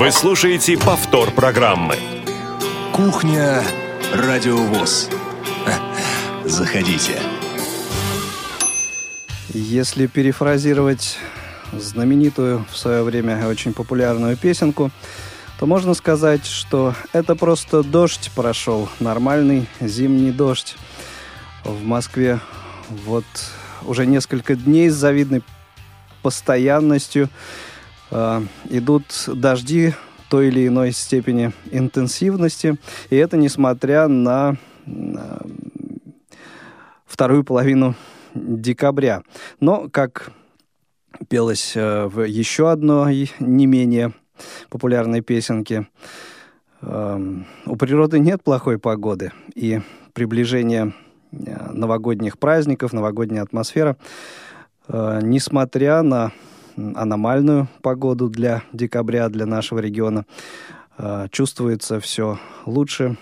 Вы слушаете повтор программы. Кухня Радиовоз. Заходите. Если перефразировать знаменитую в свое время очень популярную песенку, то можно сказать, что это просто дождь прошел, нормальный зимний дождь. В Москве вот уже несколько дней с завидной постоянностью идут дожди той или иной степени интенсивности, и это несмотря на, на вторую половину декабря. Но, как пелось э, в еще одной не менее популярной песенке, э, у природы нет плохой погоды, и приближение э, новогодних праздников, новогодняя атмосфера, несмотря на аномальную погоду для декабря, для нашего региона, чувствуется все лучше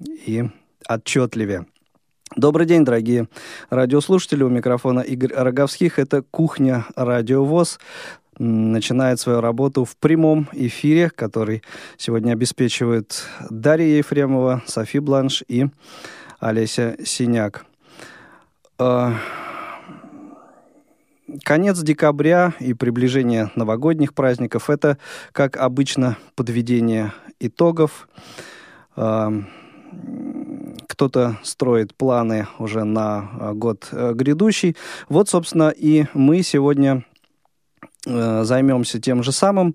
и отчетливее. Добрый день, дорогие радиослушатели. У микрофона Игорь Роговских. Это «Кухня Радиовоз» начинает свою работу в прямом эфире, который сегодня обеспечивают Дарья Ефремова, Софи Бланш и Олеся Синяк. А, конец декабря и приближение новогодних праздников – это, как обычно, подведение итогов а, – кто-то строит планы уже на э, год э, грядущий. Вот, собственно, и мы сегодня э, займемся тем же самым.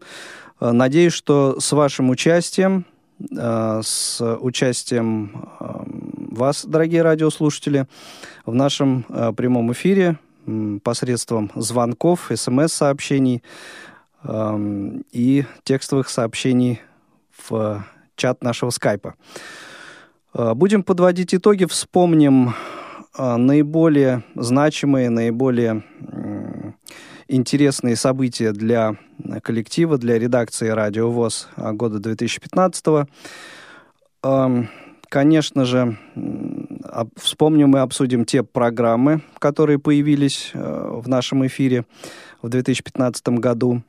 Надеюсь, что с вашим участием, с участием вас, дорогие радиослушатели, в нашем прямом эфире посредством звонков, смс-сообщений и текстовых сообщений в чат нашего скайпа. Э, будем подводить итоги, вспомним э, наиболее значимые, наиболее интересные события для коллектива, для редакции «Радио ВОЗ» года 2015 эм, Конечно же, вспомним и обсудим те программы, которые появились э, в нашем эфире в 2015 году.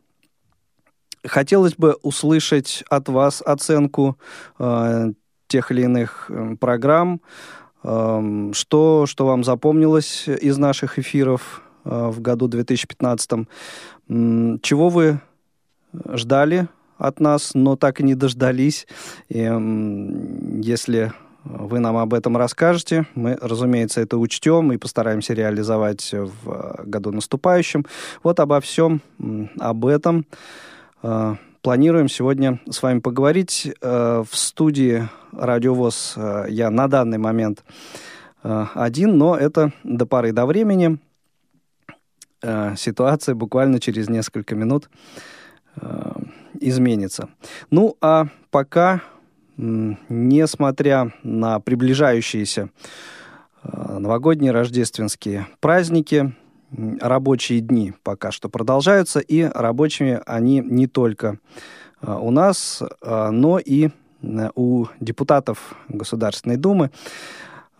Хотелось бы услышать от вас оценку тех или иных эм, программ. Эм, что, что вам запомнилось из наших эфиров э, в году 2015? Чего вы ждали от нас, но так и не дождались? И, эм, если вы нам об этом расскажете. Мы, разумеется, это учтем и постараемся реализовать в э, году наступающем. Вот обо всем, об этом э, планируем сегодня с вами поговорить. Э, в студии Радиовоз я на данный момент один, но это до поры до времени. Ситуация буквально через несколько минут изменится. Ну, а пока, несмотря на приближающиеся новогодние рождественские праздники, рабочие дни пока что продолжаются, и рабочими они не только а, у нас, а, но и у депутатов Государственной Думы.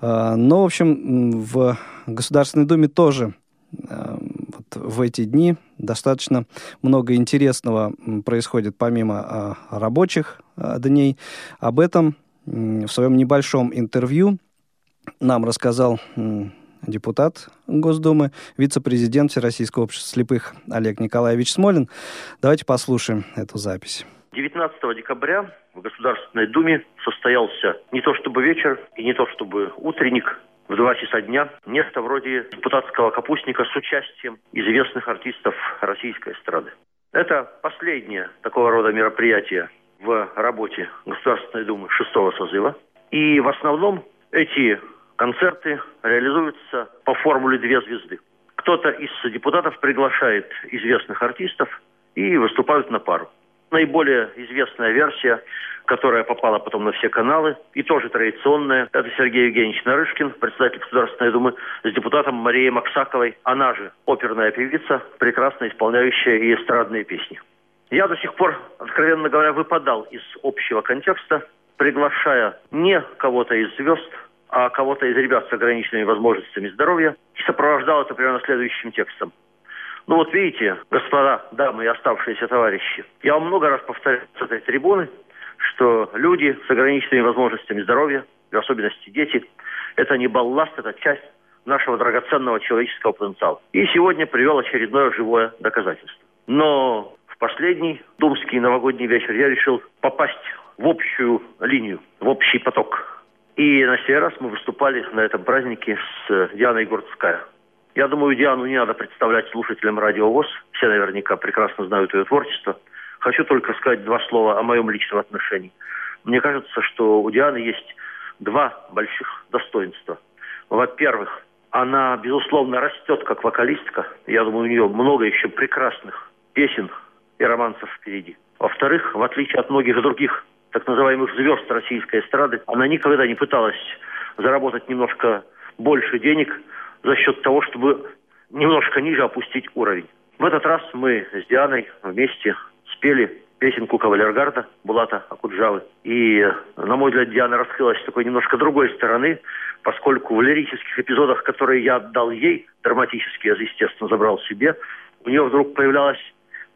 Но, в общем, в Государственной Думе тоже вот в эти дни достаточно много интересного происходит помимо рабочих дней. Об этом в своем небольшом интервью нам рассказал депутат Госдумы, вице-президент Всероссийского общества слепых Олег Николаевич Смолин. Давайте послушаем эту запись. 19 декабря в Государственной Думе состоялся не то чтобы вечер и не то чтобы утренник, в два часа дня нечто вроде депутатского капустника с участием известных артистов российской эстрады. Это последнее такого рода мероприятие в работе Государственной Думы шестого созыва. И в основном эти концерты реализуются по формуле «две звезды». Кто-то из депутатов приглашает известных артистов и выступают на пару. Наиболее известная версия, которая попала потом на все каналы, и тоже традиционная, это Сергей Евгеньевич Нарышкин, председатель Государственной Думы, с депутатом Марией Максаковой. Она же оперная певица, прекрасно исполняющая и эстрадные песни. Я до сих пор, откровенно говоря, выпадал из общего контекста, приглашая не кого-то из звезд, а кого-то из ребят с ограниченными возможностями здоровья, и сопровождал это примерно следующим текстом. Ну вот видите, господа, дамы и оставшиеся товарищи, я вам много раз повторяю с этой трибуны, что люди с ограниченными возможностями здоровья, в особенности дети, это не балласт, это часть нашего драгоценного человеческого потенциала. И сегодня привел очередное живое доказательство. Но последний думский новогодний вечер я решил попасть в общую линию, в общий поток. И на сей раз мы выступали на этом празднике с Дианой Гордская. Я думаю, Диану не надо представлять слушателям Радио ВОЗ. Все наверняка прекрасно знают ее творчество. Хочу только сказать два слова о моем личном отношении. Мне кажется, что у Дианы есть два больших достоинства. Во-первых, она, безусловно, растет как вокалистка. Я думаю, у нее много еще прекрасных песен и романсов впереди. Во-вторых, в отличие от многих других так называемых звезд российской эстрады, она никогда не пыталась заработать немножко больше денег за счет того, чтобы немножко ниже опустить уровень. В этот раз мы с Дианой вместе спели песенку кавалергарда Булата Акуджавы. И, на мой взгляд, Диана раскрылась с такой немножко другой стороны, поскольку в лирических эпизодах, которые я отдал ей, драматически я, естественно, забрал себе, у нее вдруг появлялось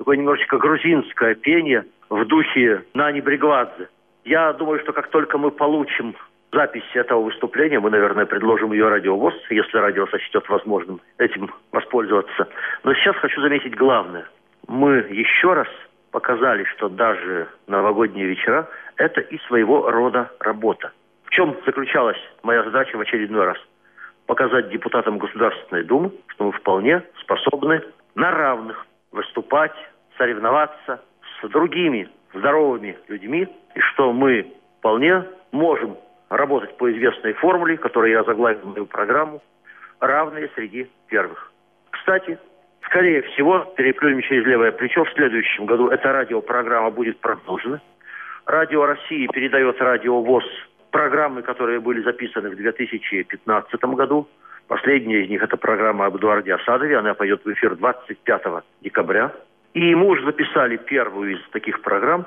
такое немножечко грузинское пение в духе Нани Бригвадзе. Я думаю, что как только мы получим запись этого выступления, мы, наверное, предложим ее радиовоз, если радио сочтет возможным этим воспользоваться. Но сейчас хочу заметить главное. Мы еще раз показали, что даже новогодние вечера – это и своего рода работа. В чем заключалась моя задача в очередной раз? Показать депутатам Государственной Думы, что мы вполне способны на равных выступать, соревноваться с другими здоровыми людьми, и что мы вполне можем работать по известной формуле, которую я заглавил мою программу, равные среди первых. Кстати, скорее всего, переплюнем через левое плечо, в следующем году эта радиопрограмма будет продолжена. Радио России передает радио ВОЗ программы, которые были записаны в 2015 году. Последняя из них – это программа об Эдуарде Осадове. Она пойдет в эфир 25 декабря. И мы уже записали первую из таких программ,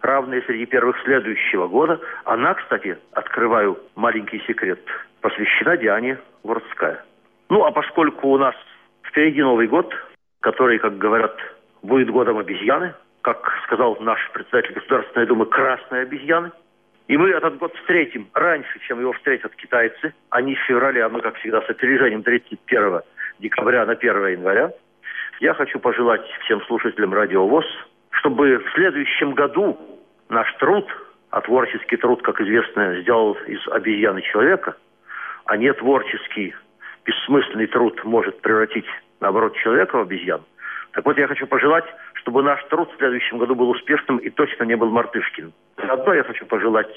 равные среди первых следующего года. Она, кстати, открываю маленький секрет, посвящена Диане Вордская. Ну, а поскольку у нас впереди Новый год, который, как говорят, будет годом обезьяны, как сказал наш председатель Государственной Думы, красной обезьяны, и мы этот год встретим раньше, чем его встретят китайцы. Они в феврале, а мы, как всегда, с опережением 31 декабря на 1 января. Я хочу пожелать всем слушателям Радио ВОЗ, чтобы в следующем году наш труд, а творческий труд, как известно, сделал из обезьяны человека, а не творческий, бессмысленный труд может превратить, наоборот, человека в обезьяну. Так вот, я хочу пожелать, чтобы наш труд в следующем году был успешным и точно не был мартышкиным. Заодно я хочу пожелать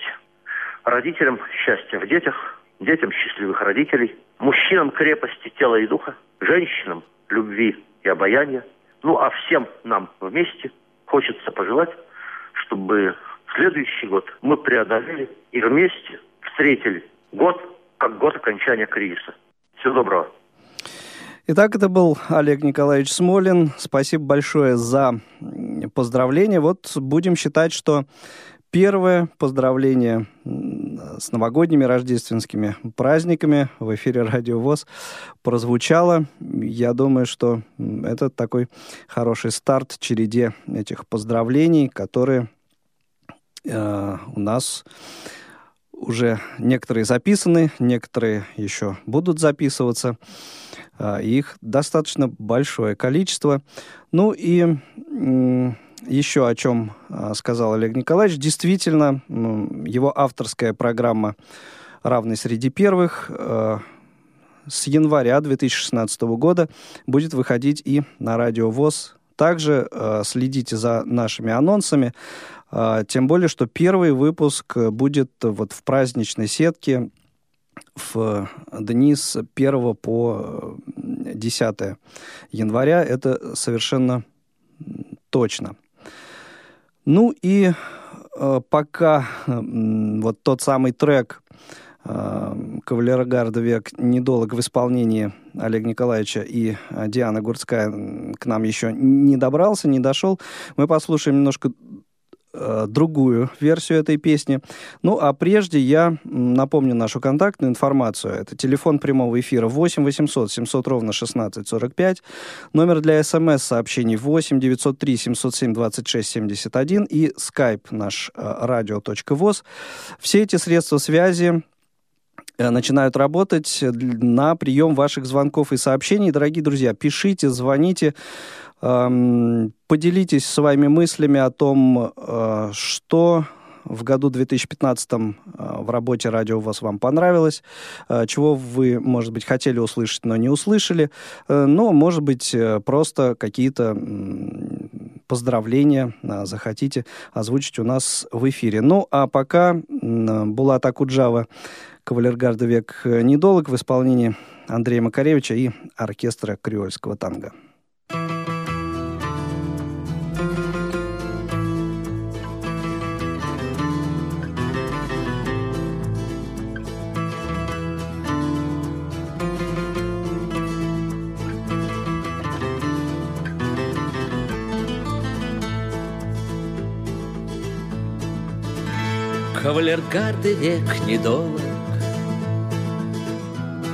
родителям счастья в детях, детям счастливых родителей, мужчинам крепости тела и духа, женщинам любви и обаяния. Ну, а всем нам вместе хочется пожелать, чтобы следующий год мы преодолели и вместе встретили год как год окончания кризиса. Всего доброго. Итак, это был Олег Николаевич Смолин. Спасибо большое за поздравления. Вот будем считать, что первое поздравление с новогодними рождественскими праздниками в эфире Радио ВОЗ прозвучало. Я думаю, что это такой хороший старт череде этих поздравлений, которые э, у нас уже некоторые записаны, некоторые еще будут записываться. Э, их достаточно большое количество. Ну и еще о чем а, сказал Олег Николаевич. Действительно, его авторская программа «Равный среди первых» а, с января 2016 года будет выходить и на Радио ВОЗ. Также э, следите за нашими анонсами, тем более, что первый выпуск будет вот в праздничной сетке в дни с 1 по 10 января. Это совершенно точно. Ну и э, пока э, вот тот самый трек э, «Кавалергарда век» недолг в исполнении Олега Николаевича и э, Дианы Гурцкая к нам еще не добрался, не дошел, мы послушаем немножко другую версию этой песни. Ну, а прежде я напомню нашу контактную информацию. Это телефон прямого эфира 8 800 700 ровно 16 45, номер для смс-сообщений 8 903 707 26 71 и skype наш э, radio.voz. Все эти средства связи Э, начинают работать на прием ваших звонков и сообщений. Дорогие друзья, пишите, звоните, поделитесь своими мыслями о том, э, что в году 2015 э, в работе радио у вас вам понравилось, чего вы, может быть, хотели услышать, но не услышали, но, может быть, просто какие-то поздравления захотите озвучить у нас в эфире. Ну, а пока Булат Акуджава Кавалергарда «Век недолг» в исполнении Андрея Макаревича и оркестра креольского танго. Кавалергарды век недолг.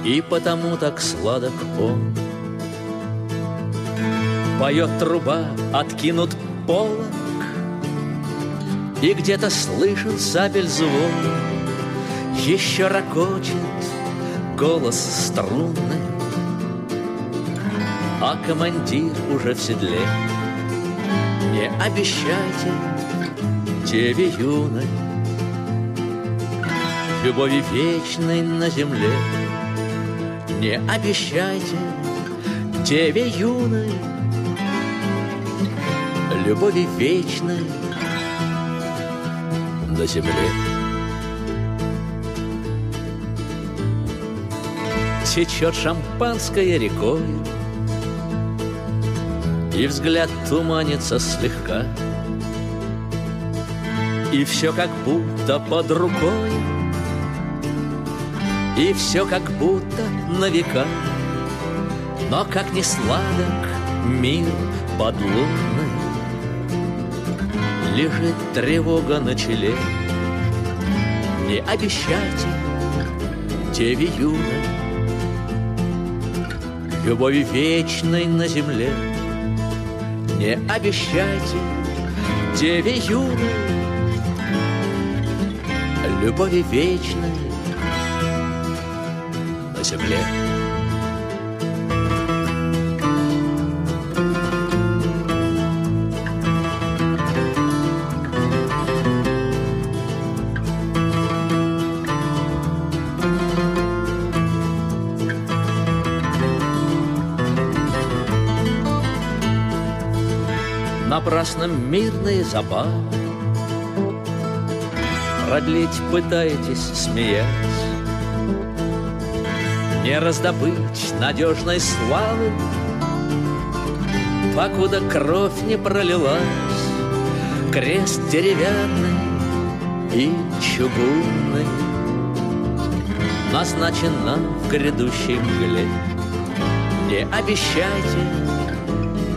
И потому так сладок он. Поет труба, откинут полок, И где-то слышен сабель звон, Еще ракочет голос струнный, А командир уже в седле. Не обещайте деве юной Любови вечной на земле — не обещайте деве юной Любови вечной на земле. Течет шампанское рекой, И взгляд туманится слегка, И все как будто под рукой и все как будто на века Но как не сладок мир подлунный Лежит тревога на челе. Не обещайте деве юной Любови вечной на земле. Не обещайте деве юной Любови вечной земле. Напрасно мирные забавы Продлить пытаетесь, смеясь не раздобыть надежной славы, Покуда кровь не пролилась, Крест деревянный и чугунный Назначен нам в грядущей мгле. Не обещайте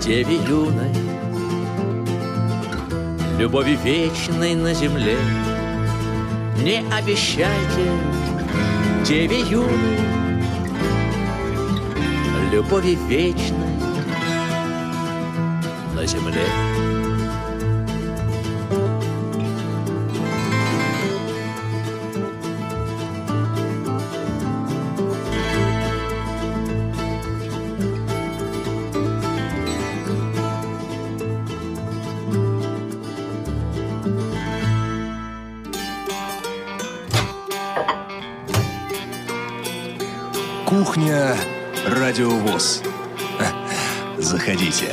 деве юной Любови вечной на земле. Не обещайте деве юной любови вечной на земле. Радиовоз. Заходите.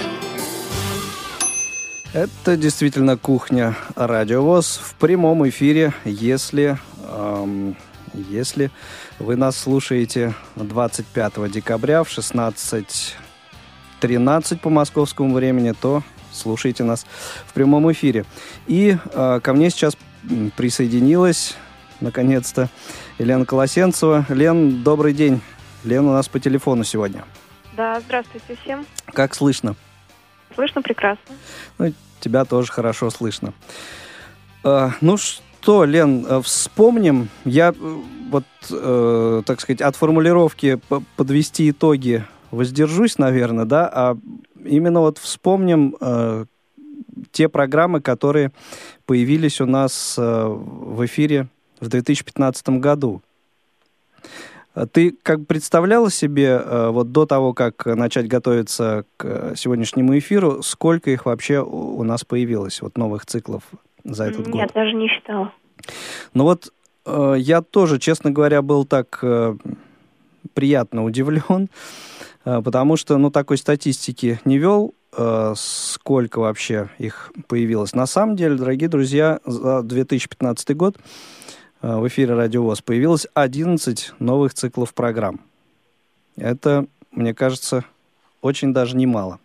Это действительно кухня Радиовоз в прямом эфире, если, эм, если вы нас слушаете 25 декабря в 16.13 по московскому времени, то слушайте нас в прямом эфире. И э, ко мне сейчас присоединилась, наконец-то, Елена Колосенцева. Лен, добрый день. Лена у нас по телефону сегодня. Да, здравствуйте всем. Как слышно? Слышно прекрасно. Ну, тебя тоже хорошо слышно. Э, ну что, Лен, э, вспомним. Я вот, э, так сказать, от формулировки подвести итоги воздержусь, наверное, да, а именно вот вспомним э, те программы, которые появились у нас э, в эфире в 2015 году. Ты как представляла себе э, вот до того, как начать готовиться к сегодняшнему эфиру, сколько их вообще у нас появилось, вот новых циклов за этот Нет, год? Нет, даже не считала. Ну вот э, я тоже, честно говоря, был так э, приятно удивлен, э, потому что, ну, такой статистики не вел, э, сколько вообще их появилось. На самом деле, дорогие друзья, за 2015 год э, в эфире Радио ВОЗ появилось 11 новых циклов программ. Это, мне кажется, очень даже немало.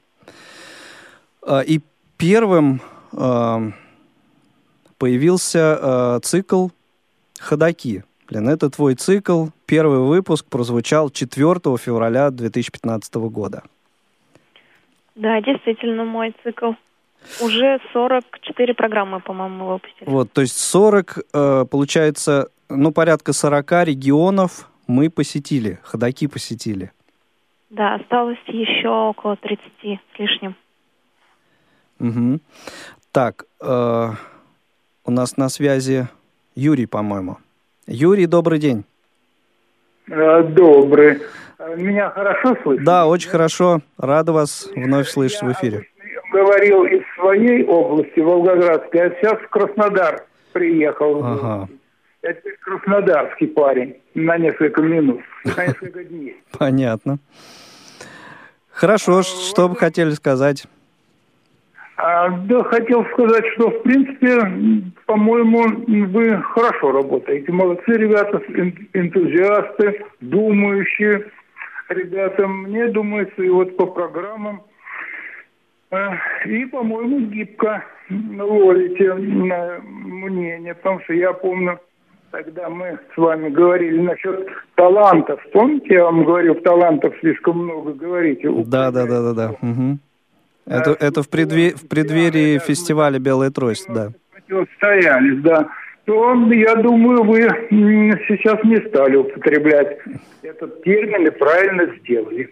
Э, и первым э, появился э, цикл «Ходоки». Блин, это твой цикл. Первый выпуск прозвучал 4 февраля 2015 года. Да, действительно, мой цикл. Уже 44 программы, по-моему, выпустили. Вот, то есть 40, э, получается, ну, порядка 40 регионов мы посетили, ходоки посетили. Да, осталось еще около 30 с лишним. Угу. Так, э, у нас на связи Юрий, по-моему. Юрий, добрый день. Э, добрый. Меня хорошо слышно? Да, очень хорошо. Рада вас вновь слышать Я в эфире. Говорил из своей области, Волгоградской, а сейчас в Краснодар приехал. Ага. Это краснодарский парень на несколько минут, на несколько дней. Понятно. Хорошо, что бы хотели сказать? А, да, хотел сказать, что, в принципе, по-моему, вы хорошо работаете. Молодцы ребята, эн- энтузиасты, думающие ребята. Мне думается, и вот по программам, и, по-моему, гибко ловите мнение, потому что я помню, тогда мы с вами говорили насчет талантов. Помните, я вам говорил, талантов слишком много говорите. Да, да, да, да, да. Мгм. Это, это в, предве- в преддверии фестиваля «Белая трость», да. противостоялись, да, то, я думаю, вы сейчас не стали употреблять этот термин и правильно сделали.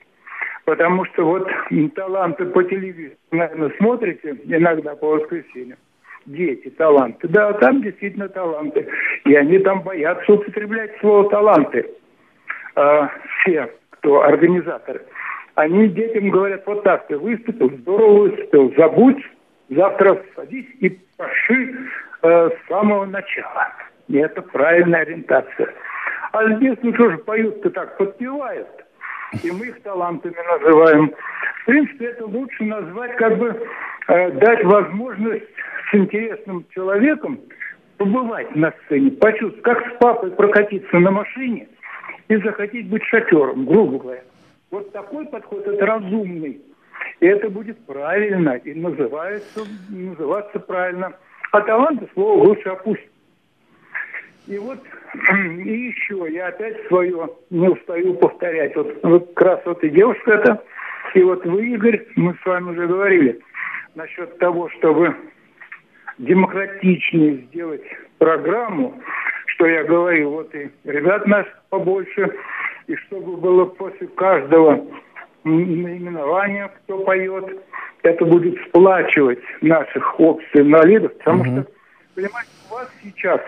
Потому что вот таланты по телевизору, наверное, смотрите иногда по воскресеньям. Дети, таланты. Да, там действительно таланты. И они там боятся употреблять слово таланты. А, все, кто организаторы. Они детям говорят, вот так ты выступил, здорово выступил, забудь, завтра садись и паши э, с самого начала. И это правильная ориентация. А здесь, ну что же, поют-то так, подпевают. И мы их талантами называем. В принципе, это лучше назвать, как бы э, дать возможность с интересным человеком побывать на сцене, почувствовать, как с папой прокатиться на машине и захотеть быть шофером, грубо говоря. Вот такой подход, это разумный. И это будет правильно, и называется, называться правильно. А таланты слово лучше опустить. И вот, и еще, я опять свое не устаю повторять. Вот, вот как раз вот и девушка это, и вот вы, Игорь, мы с вами уже говорили насчет того, чтобы демократичнее сделать программу, что я говорил, вот и ребят нас побольше, и чтобы было после каждого наименования, кто поет, это будет сплачивать наших обществ инвалидов, потому Мгм. что, понимаете, у вас сейчас,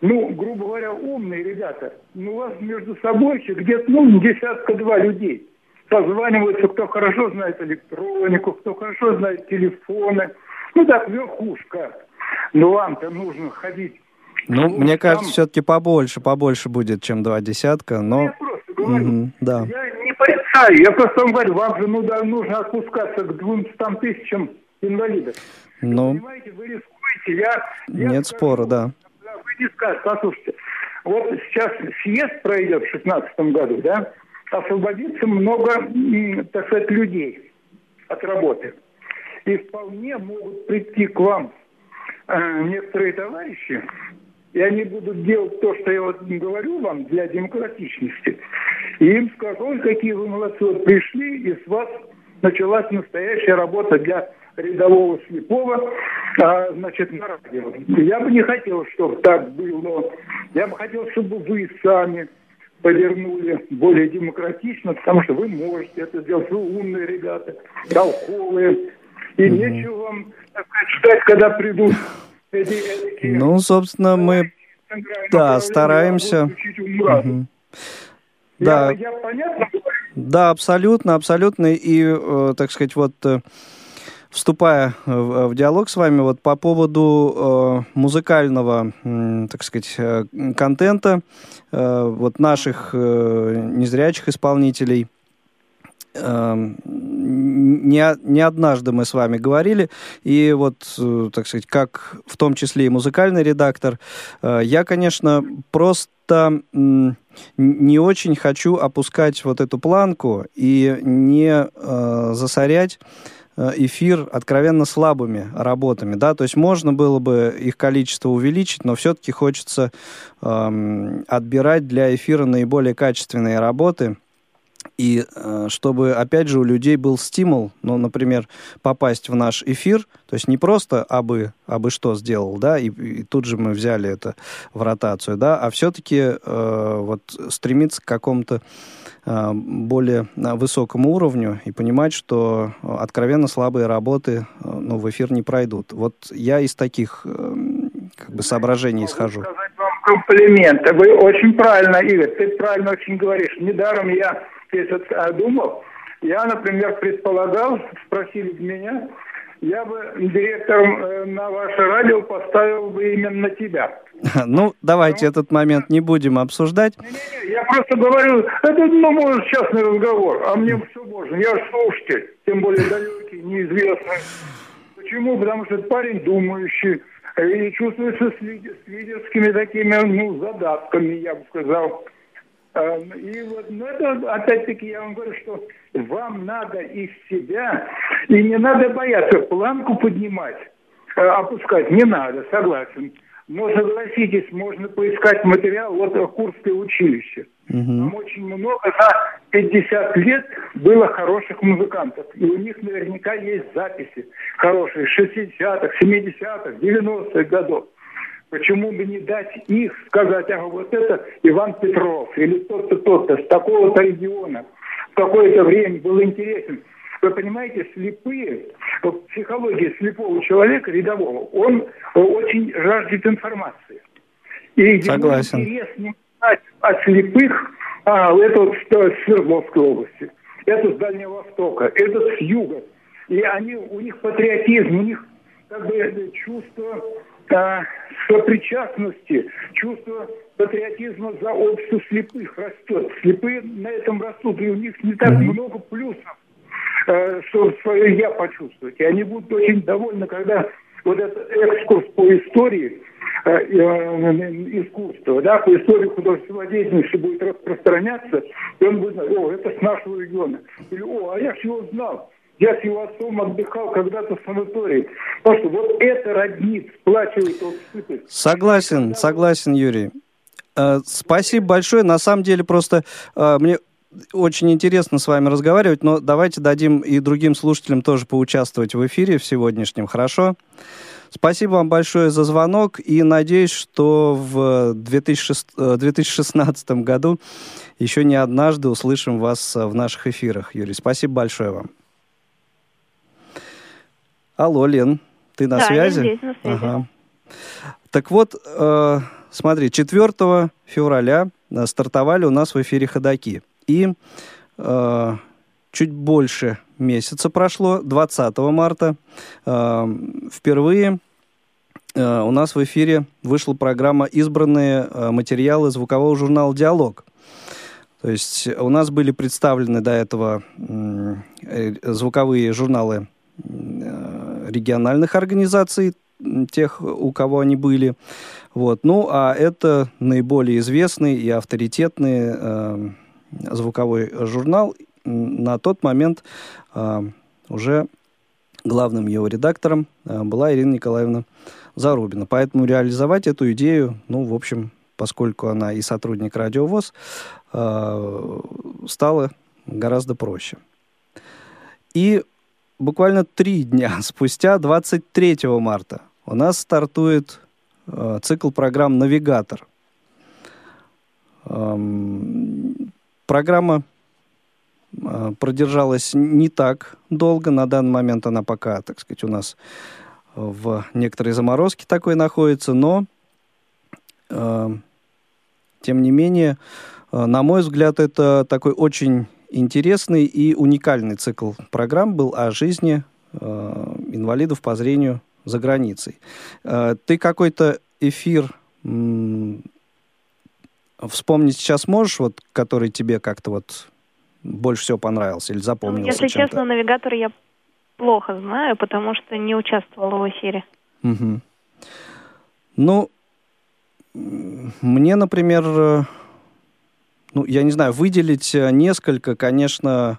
ну, грубо говоря, умные ребята, ну, у вас между собой где-то, ну, десятка-два людей созваниваются, кто хорошо знает электронику, кто хорошо знает телефоны, ну, так, верхушка. Но вам-то нужно ходить Ну, Ну, мне там- кажется, все-таки побольше, побольше будет, чем два десятка, Я но... просто говорю, Мгм, да. я не порицаю, я просто вам говорю, вам же ну, да, нужно опускаться к 200 тысячам инвалидов. Ну, Понимаете, вы рискуете, я... я нет скажу, спора, да. Не скажете, послушайте, вот сейчас съезд пройдет в 2016 году, да, освободится много, так сказать, людей от работы. И вполне могут прийти к вам э, некоторые товарищи, и они будут делать то, что я вот говорю вам для демократичности. И им скажут, ой, какие вы молодцы, вот пришли, и с вас началась настоящая работа для рядового слепого, а, значит, на радио. Я бы не хотел, чтобы так было. Я бы хотел, чтобы вы сами повернули более демократично, потому что вы можете это сделать. Вы умные ребята, толковые. И mm-hmm. нечего вам так сказать, ждать, когда придут эти... эти ну, собственно, мы да, стараемся. Угу. Да. Я, я понятно Да, абсолютно, абсолютно. И, э, так сказать, вот э, вступая в, в диалог с вами вот по поводу э, музыкального, э, так сказать, э, контента, э, вот наших э, незрячих исполнителей, э, не, не однажды мы с вами говорили, и вот, э, так сказать, как в том числе и музыкальный редактор, э, я, конечно, просто не очень хочу опускать вот эту планку и не э, засорять Э, эфир откровенно слабыми работами, да, то есть можно было бы их количество увеличить, но все-таки хочется эм, отбирать для эфира наиболее качественные работы, и э, чтобы, опять же, у людей был стимул, ну, например, попасть в наш эфир, то есть не просто абы, абы что сделал, да, и, и тут же мы взяли это в ротацию, да, а все-таки э, вот стремиться к какому-то Э, более э, высокому уровню и понимать, что откровенно слабые работы э, ну, в эфир не пройдут. Вот я из таких как бы соображений исхожу. сказать вам комплимент. Вы очень правильно, Игорь, ты правильно очень говоришь. Недаром я здесь думал. Я, например, предполагал, спросили меня, я бы директором э, на ваше радио поставил бы именно тебя. Ну, давайте ну, этот момент не будем обсуждать. Я просто говорю, это, ну, может, частный разговор, а мне все можно. Я слушатель, тем более далекий, неизвестный. Почему? Потому что это парень думающий, и чувствуется с, лидерскими такими, ну, задатками, я бы сказал. Эм, и вот, ну, это, опять-таки, я вам говорю, что вам надо из себя, и не надо бояться планку поднимать, э, опускать, не надо, согласен. Но согласитесь, можно поискать материал, вот Курское училище. Угу. Там очень много, за 50 лет было хороших музыкантов. И у них наверняка есть записи хорошие 60-х, 70-х, 90-х годов. Почему бы не дать их сказать, ага, вот это Иван Петров или тот-то, тот-то с такого-то региона в какое-то время был интересен. Вы понимаете, слепые, вот психология слепого человека, рядового, он очень жаждет информации. И Согласен. ему интересно знать о слепых, а, это вот с Свердловской области, это с Дальнего Востока, это с юга. И они, у них патриотизм, у них как бы чувство а, сопричастности, чувство патриотизма за общество слепых растет. Слепые на этом растут, и у них не так много плюсов, э, чтобы свое «я» почувствовать. И они будут очень довольны, когда вот этот экскурс по истории э, э, искусства, да, по истории художественного деятельности будет распространяться, и он будет знать, о, это с нашего региона. Или, о, а я же его знал. Я с его отцом отдыхал когда-то в санатории. Потому что вот это роднит, сплачивает от сыпет. Согласен, согласен, Юрий. Э, спасибо большое. На самом деле просто э, мне очень интересно с вами разговаривать, но давайте дадим и другим слушателям тоже поучаствовать в эфире в сегодняшнем, хорошо? Спасибо вам большое за звонок и надеюсь, что в 2016 э, году еще не однажды услышим вас в наших эфирах, Юрий. Спасибо большое вам. Алло, Лен, ты на да, связи? Я здесь, на связи. Ага. Так вот, э, смотри, 4 февраля э, стартовали у нас в эфире ходаки. И э, чуть больше месяца прошло, 20 марта, э, впервые э, у нас в эфире вышла программа «Избранные э, материалы звукового журнала «Диалог». То есть у нас были представлены до этого э, звуковые журналы Э, региональных организаций, тех, у кого они были. Вот. Ну, а это наиболее известный и авторитетный э, звуковой журнал. На тот момент э, уже главным его редактором э, была Ирина Николаевна Зарубина. Поэтому реализовать эту идею, ну, в общем, поскольку она и сотрудник радиовоз, э, стало гораздо проще. И буквально три дня спустя, 23 марта, у нас стартует э, цикл программ «Навигатор». Эм, программа э, продержалась не так долго. На данный момент она пока, так сказать, у нас в некоторой заморозке такой находится, но э, тем не менее, э, на мой взгляд, это такой очень интересный и уникальный цикл программ был о жизни э, инвалидов по зрению за границей. Э, ты какой-то эфир м, вспомнить сейчас можешь, вот, который тебе как-то вот больше всего понравился или Ну, запомнился если чем-то? честно, навигатор я плохо знаю, потому что не участвовала в эфире. Мгм. Ну, мне, например, э, ну, я не знаю, выделить э, несколько, конечно,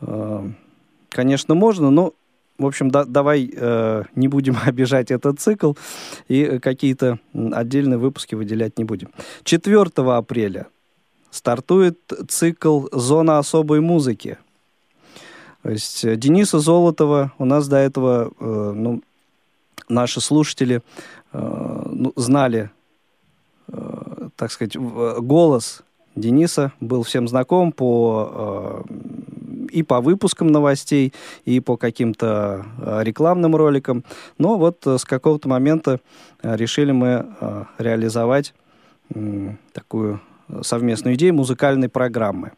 э, конечно, можно, но, в общем, да- давай э, не будем обижать этот цикл и э, какие-то отдельные выпуски выделять не будем. 4 апреля стартует цикл «Зона особой музыки». То есть э, Дениса Золотова у нас до этого, э, ну, наши слушатели э, ну, знали, так сказать, в- голос Дениса был всем знаком по э, и по выпускам новостей, и по каким-то э, рекламным роликам. Но вот э, с какого-то момента э, решили мы э, реализовать такую э, совместную идею музыкальной программы.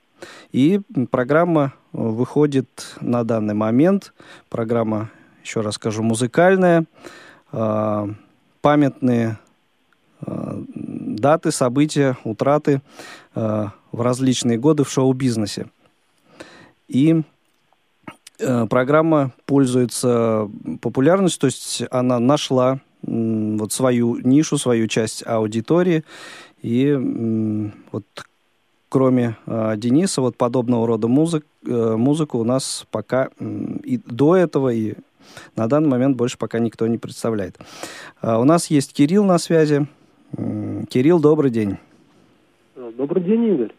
И программа э, выходит на данный момент. Программа, еще раз скажу, музыкальная. Э, Памятные э, даты, события, утраты э, в различные годы в шоу-бизнесе. И э, программа пользуется популярностью, то есть она нашла м, вот свою нишу, свою часть аудитории. И м, вот кроме э, Дениса, вот подобного рода музык, э, музыку у нас пока м, и до этого, и на данный момент больше пока никто не представляет. А, у нас есть Кирилл на связи. Кирилл, добрый день. Добрый день, Игорь.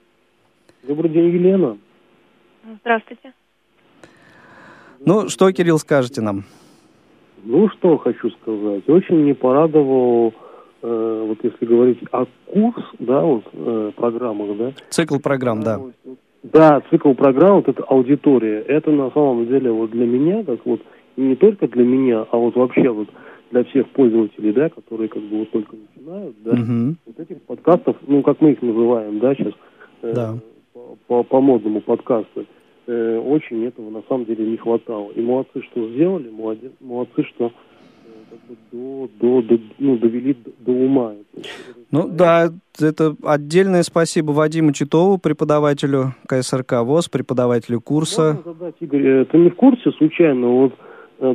Добрый день, Елена. Здравствуйте. Ну, что, Кирилл, скажете нам? Ну, что хочу сказать. Очень мне порадовал, э, вот если говорить о курс, да, вот э, программах, да. Цикл программ, да. Да, цикл программ, вот эта аудитория, это на самом деле вот для меня, как вот, и не только для меня, а вот вообще вот для всех пользователей, да, которые как бы вот только начинают, да, Мгм. вот этих подкастов, ну, как мы их называем, да, сейчас, э, Да. по, по, по модному подкасту, э, очень этого на самом деле не хватало. И молодцы, что сделали, молодец, молодцы, что э, до, до, до, ну, довели до, ума. Ну да, это отдельное спасибо Вадиму Читову, преподавателю КСРК ВОЗ, преподавателю курса. Можно задать, Игорь, э, ты не в курсе случайно, вот э,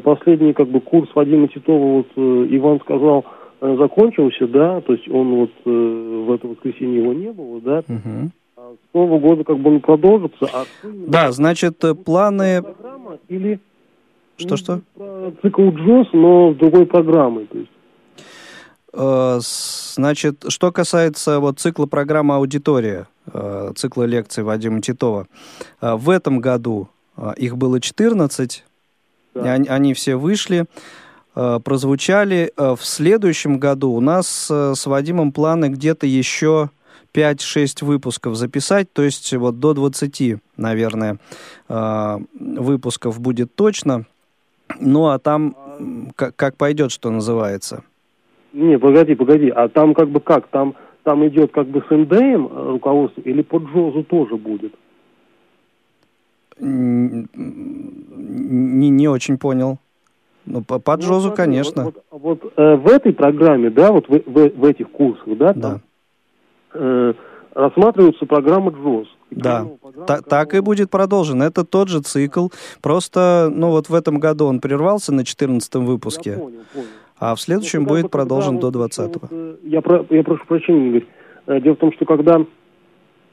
последний как бы курс Вадима Титова, вот э, Иван сказал, э, закончился, да, то есть он вот э, в это воскресенье его не было, да, Мгм. а с Нового года как бы он продолжится, а Да, значит, э, планы... программа или Что-что? цикл Джос, но с другой программой, то есть. Э, Значит, что касается вот цикла программы «Аудитория», э, цикла лекций Вадима Титова, э, в этом году э, их было 14, Да. они, они все вышли, э, прозвучали. Э, В следующем году у нас э, с Вадимом планы где-то еще 5-6 выпусков записать, то есть вот до 20, наверное, выпусков будет точно. Ну, а там как, как пойдет, что называется. Не, погоди, погоди, а там как бы как, там, там идет как бы с НДМ руководство или по Джозу тоже будет? Не, не очень понял. Ну, по, по Ну, Джозу, смотри, конечно. Вот, вот- вот, э, в этой программе, да, вот в, в- в этих курсах, да, Да. там, э, рассматривается программа Джоз. Да. программа- программа, Та- так и будет продолжен. Это тот же цикл. Просто, ну вот в этом году он прервался на 14 Я выпуске, понял, понял. а в следующем Ну, будет продолжен до еще 20 вот, э, я, про- я прошу прощения, Игорь. Э, Дело в том, что когда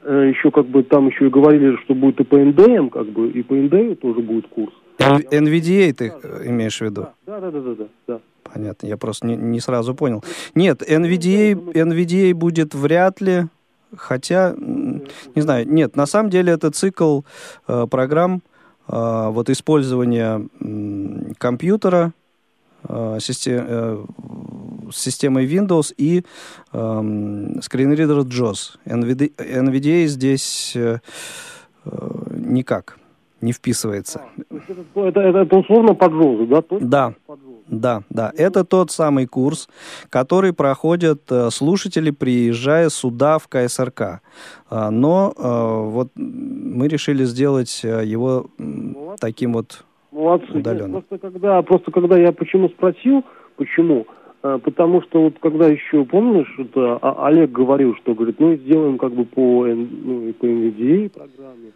э, еще как бы там еще и говорили, что будет и по НДМ, как бы, и по НДМ тоже будет курс. Н- NVDA ты э, имеешь в виду? Да, да, да, да, да, да. Понятно, я просто не, не сразу понял. Нет, NVDA, NVDA будет вряд ли, хотя, не знаю, нет, на самом деле это цикл э, программ вот использование компьютера, систем, с системой Windows и эм, скринридер JAWS. NVDA, здесь э, никак не вписывается. Это, это, это условно под JAWS, да? Точно да. Да, да. Это тот самый курс, который проходят э, слушатели, приезжая сюда в КСРК. А, но э, вот мы решили сделать э, его вот. таким вот Молодцы. удаленным. Нет, просто когда, просто когда я почему спросил, почему, потому что вот когда еще, помнишь, это Олег говорил, что говорит, ну сделаем как бы по, ну, по NVDA программе,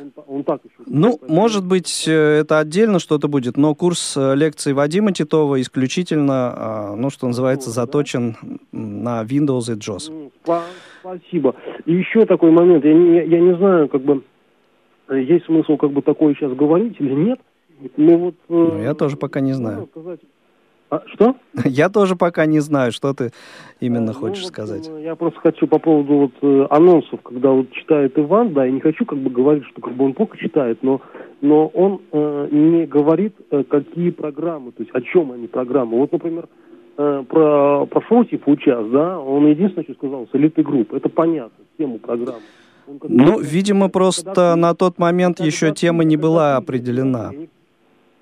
он, он так еще... Ну, может быть, э, это отдельно что-то будет, но курс э, лекций Вадима Титова исключительно, а, ну, что называется, заточен на Windows и JOS. Спасибо. И еще такой момент. Я не, я не знаю, как бы, э, есть смысл как бы такое сейчас говорить или нет. Но вот, ну, я тоже пока не знаю. Сказать, а, что? Я тоже пока не знаю, что ты именно а, хочешь ну, вот, сказать. Ну, я просто хочу по поводу вот э, анонсов, когда вот читает Иван, да, я не хочу как бы говорить, что как бы он плохо читает, но, но он э, не говорит, э, какие программы, то есть о чем они программы. Вот, например, э, про, про Фротипа час, да, он единственное, что сказал, с элиты групп, это понятно, тему программы. Ну, видимо, просто на тот момент еще тема не была определена.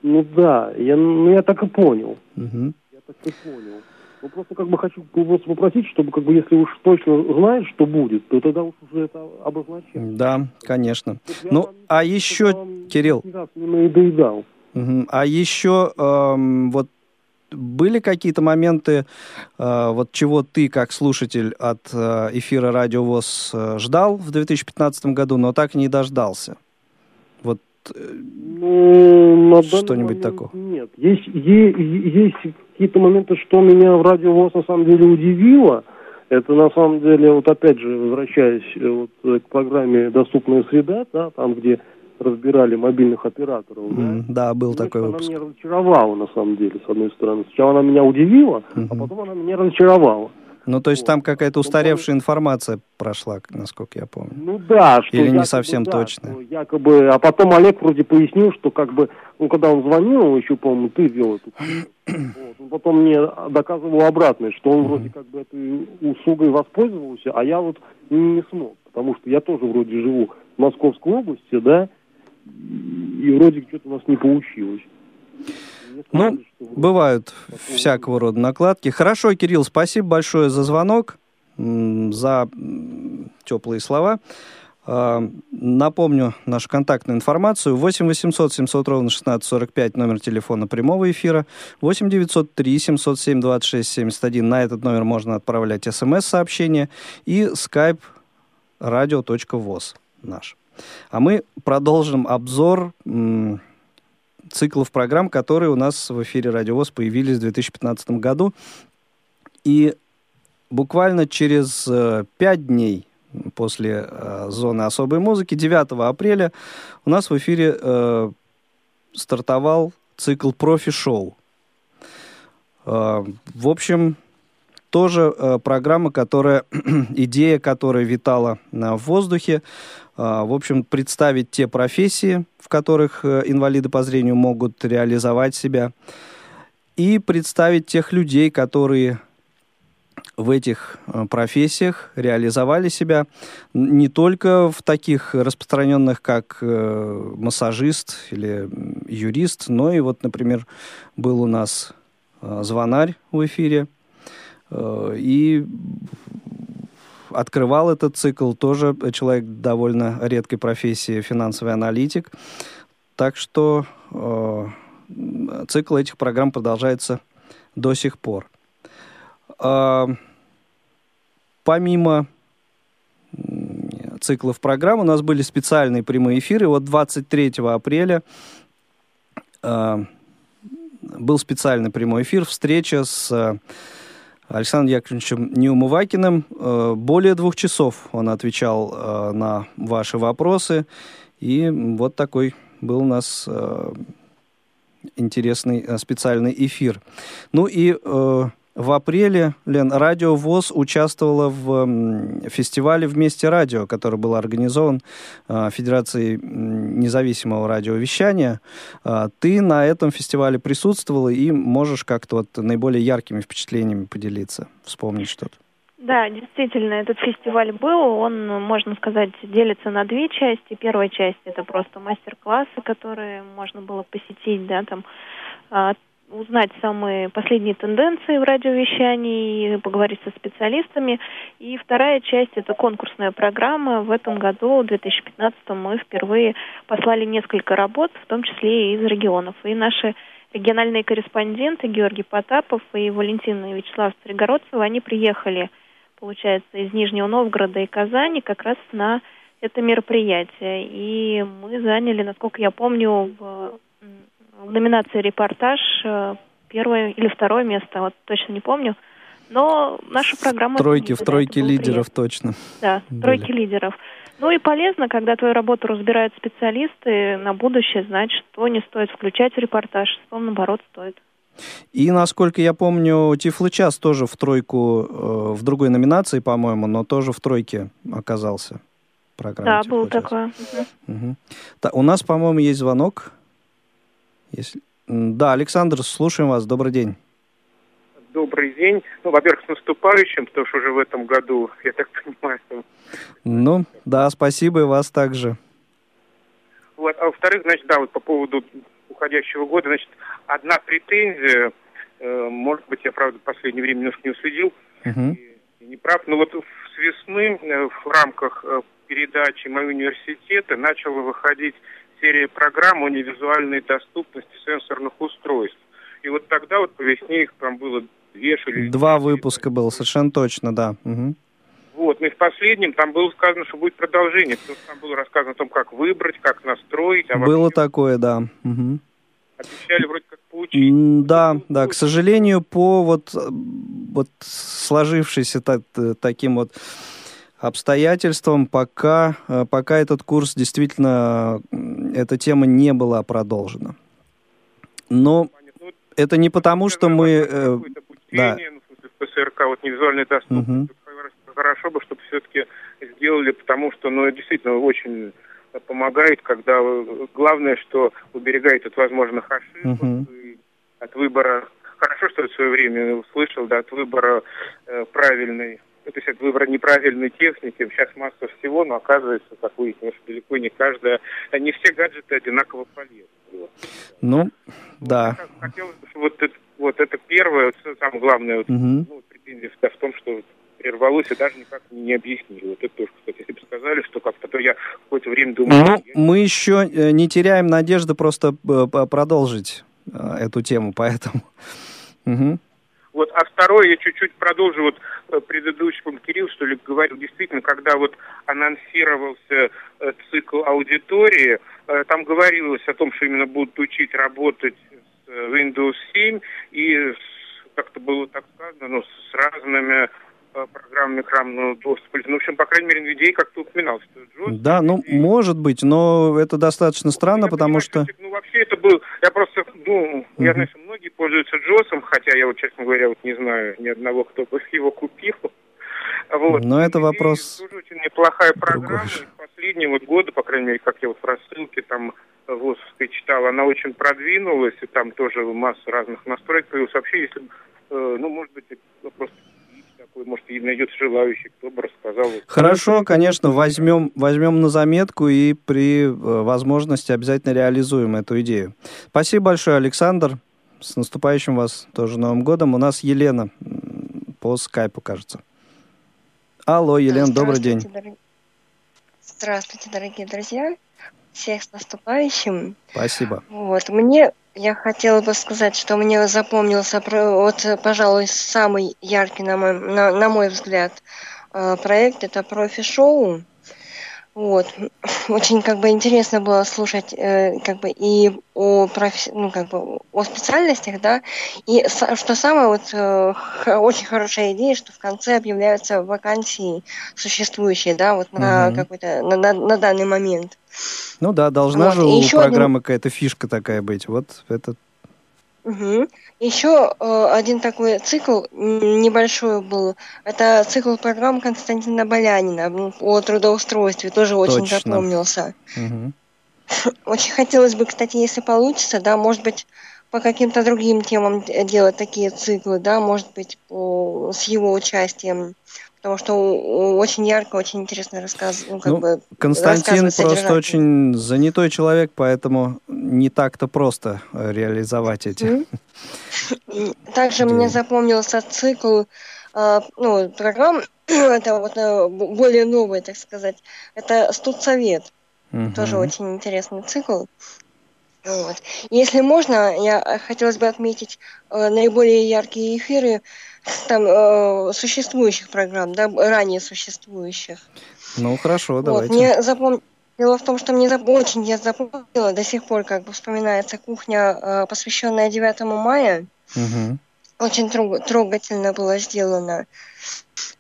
Ну да, я, ну, я так и понял. Угу. Я так и понял. Ну просто как бы хочу вас попросить, чтобы как бы если уж точно знаешь, что будет, то тогда уж уже это обозначать. Да, конечно. Вот ну, а еще, Кирилл. Не надоедал. Угу. А еще эм, вот были какие-то моменты, э, вот чего ты как слушатель от э, эфира Радио ВОЗ э, ждал в 2015 году, но так и не дождался? Ну, что-нибудь такое? Нет. Есть, есть, какие-то моменты, что меня в радио ВОЗ на самом деле удивило. Это на самом деле, вот опять же, возвращаясь э, вот к программе «Доступная среда», да, там, где разбирали мобильных операторов. Mm, да, да, был Значит, такой она выпуск. Она меня разочаровала, на самом деле, с одной стороны. Сначала она меня удивила, mm-hmm. а потом она меня разочаровала. Ну, то есть там какая-то устаревшая информация прошла, насколько я помню. Ну да, что Или якобы, не совсем да, точно. Якобы, а потом Олег вроде пояснил, что как бы, ну, когда он звонил, еще, по-моему, ты вел эту вот, он потом мне доказывал обратное, что он вроде как бы этой услугой воспользовался, а я вот не смог, потому что я тоже вроде живу в Московской области, да, и вроде что-то у нас не получилось. Ну, бывают всякого рода накладки. Хорошо, Кирилл, спасибо большое за звонок, за теплые слова. А, напомню нашу контактную информацию. 8 800 700 ровно 1645, номер телефона прямого эфира. 8 903 707 26 71. На этот номер можно отправлять смс-сообщения. И skype radio.voz наш. А мы продолжим обзор циклов программ, которые у нас в эфире Радиовоз появились в 2015 году. И буквально через э, пять дней после э, зоны особой музыки, 9 апреля, у нас в эфире э, стартовал цикл профи-шоу. В общем, тоже программа, которая, идея, которая витала в воздухе, в общем, представить те профессии, в которых э, инвалиды по зрению могут реализовать себя, и представить тех людей, которые в этих э, профессиях реализовали себя не только в таких распространенных, как э, массажист или юрист, но и вот, например, был у нас звонарь в эфире, и открывал этот цикл тоже человек довольно редкой профессии, финансовый аналитик. Так что э, цикл этих программ продолжается до сих пор. Э, помимо циклов программ у нас были специальные прямые эфиры. Вот 23 апреля э, был специальный прямой эфир, встреча с Александром Яковлевичем Неумывакиным. Э, более двух часов он отвечал э, на ваши вопросы. И вот такой был у нас э, интересный специальный эфир. Ну и В апреле, Лен, Радио ВОЗ участвовала в фестивале «Вместе радио», который был организован э, Федерацией независимого радиовещания. Э, ты на этом фестивале присутствовала и можешь как-то вот наиболее яркими впечатлениями поделиться, вспомнить что-то. Да, действительно, этот фестиваль был. Он, можно сказать, делится на две части. Первая часть это просто мастер-классы, которые можно было посетить, да, там узнать самые последние тенденции в радиовещании, поговорить со специалистами. И вторая часть – это конкурсная программа. В этом году, в 2015 мы впервые послали несколько работ, в том числе и из регионов. И наши региональные корреспонденты Георгий Потапов и Валентина и Вячеслав Стригородцева, они приехали, получается, из Нижнего Новгорода и Казани как раз на это мероприятие. И мы заняли, насколько я помню, в в номинации «Репортаж» э, первое или второе место, вот точно не помню. Но наша программа... Тройки, в тройке лидеров приятно. точно. Да, были. тройки лидеров. Ну и полезно, когда твою работу разбирают специалисты, на будущее знать, что не стоит включать в репортаж, что наоборот стоит. И, насколько я помню, Тифлочас тоже в тройку, э, в другой номинации, по-моему, но тоже в тройке оказался. Программа да, было такое. Угу. Угу. Да, у нас, по-моему, есть звонок. Если... Да, Александр, слушаем вас. Добрый день. Добрый день. Ну, во-первых, с наступающим, потому что уже в этом году, я так понимаю. Ну, да, спасибо и вас также. Вот, а во-вторых, значит, да, вот по поводу уходящего года, значит, одна претензия, э, может быть, я, правда, в последнее время немножко не уследил, uh-huh. и, и не прав, но вот с весны э, в рамках э, передачи «Мои университеты» начала выходить серия программ о невизуальной доступности сенсорных устройств. И вот тогда вот по весне их там было две или Два выпуска было, совершенно точно, да. Угу. Вот, ну и в последнем там было сказано, что будет продолжение, потому что там было рассказано о том, как выбрать, как настроить. А было вообще... такое, да. Угу. Обещали вроде как получить. Да, да, к сожалению, по вот, вот сложившейся так, таким вот обстоятельствам, пока, э, пока этот курс действительно, эта тема не была продолжена. Но ну, это не потому, что мы... Э, да. Ну, в ПСРК, вот невизуальный доступность. Угу. Хорошо бы, чтобы все-таки сделали, потому что, ну, действительно, очень помогает, когда главное, что уберегает от возможных ошибок, угу. от выбора. Хорошо, что я в свое время услышал, да, от выбора э, правильной ну, то есть это выбор неправильной техники. Сейчас масса всего, но оказывается, как выяснилось, что далеко не каждая, не все гаджеты одинаково полезны. Ну, вот. да. Хотелось бы, вот это, вот это первое, самое главное, вот, угу. ну, претензия в том, что прервалось и даже никак не объяснили. Вот это тоже, кстати, если бы сказали, что как-то, то я какое-то время думал... Ну, я... мы еще э, не теряем надежды просто э, продолжить э, эту тему, поэтому... Угу. Вот, а второе, я чуть-чуть продолжу, вот э, предыдущий, по Кирилл, что ли, говорил, действительно, когда вот анонсировался э, цикл аудитории, э, там говорилось о том, что именно будут учить работать с Windows 7 и как-то было так сказано, ну, с разными программами экранного доступа. Ну, в общем, по крайней мере, NVIDIA как-то упоминал, что Джос... Да, ну, и... может быть, но это достаточно странно, я потому понимаю, что... Ну, вообще это был... Я просто, ну, uh-huh. я что многие пользуются Джосом, хотя я вот, честно говоря, вот не знаю ни одного, кто бы его купил. Вот. Но это вопрос... Тоже очень неплохая программа. Последние вот годы, по крайней мере, как я вот в рассылке там ВОЗовской читал, она очень продвинулась, и там тоже масса разных настроек появилась. Вообще, если, э, ну, может быть, просто такой, может, и найдется желающий, кто бы рассказал. Хорошо, конечно, возьмем, возьмем на заметку и при э, возможности обязательно реализуем эту идею. Спасибо большое, Александр. С наступающим вас тоже Новым годом. У нас Елена по скайпу, кажется. Алло, Елена, добрый день. Дорог... Здравствуйте, дорогие друзья. Всех с наступающим. Спасибо. Вот, мне я хотела бы сказать, что мне запомнился, вот, пожалуй, самый яркий, на мой, на, на мой взгляд, э, проект это профи-шоу. Вот. Очень как бы интересно было слушать э, как бы и о профи... ну, как бы о специальностях, да, и что самое вот э, очень хорошая идея, что в конце объявляются вакансии существующие, да, вот угу. на какой-то на, на, на данный момент. Ну да, должна вот. же и у программы один... какая-то фишка такая быть. Вот это Угу. Еще э, один такой цикл небольшой был. Это цикл программ Константина Болянина о трудоустройстве. Тоже очень Точно. запомнился. Угу. Очень хотелось бы, кстати, если получится, да, может быть, по каким-то другим темам делать такие циклы, да, может быть, по, с его участием. Потому что очень ярко, очень интересно рассказ. Ну, как ну, бы Константин просто очень занятой человек, поэтому не так-то просто э, реализовать эти. Также мне запомнился цикл э, ну, программ, это вот э, более новый, так сказать. Это студсовет. Угу. Тоже очень интересный цикл. Вот. Если можно, я хотелось бы отметить э, наиболее яркие эфиры там э, существующих программ, да, ранее существующих. Ну хорошо, давайте. Вот. Мне запом... Дело в том, что мне зап... очень я запомнила до сих пор, как бы вспоминается кухня, э, посвященная 9 мая. Угу. Очень трог... трогательно было сделано.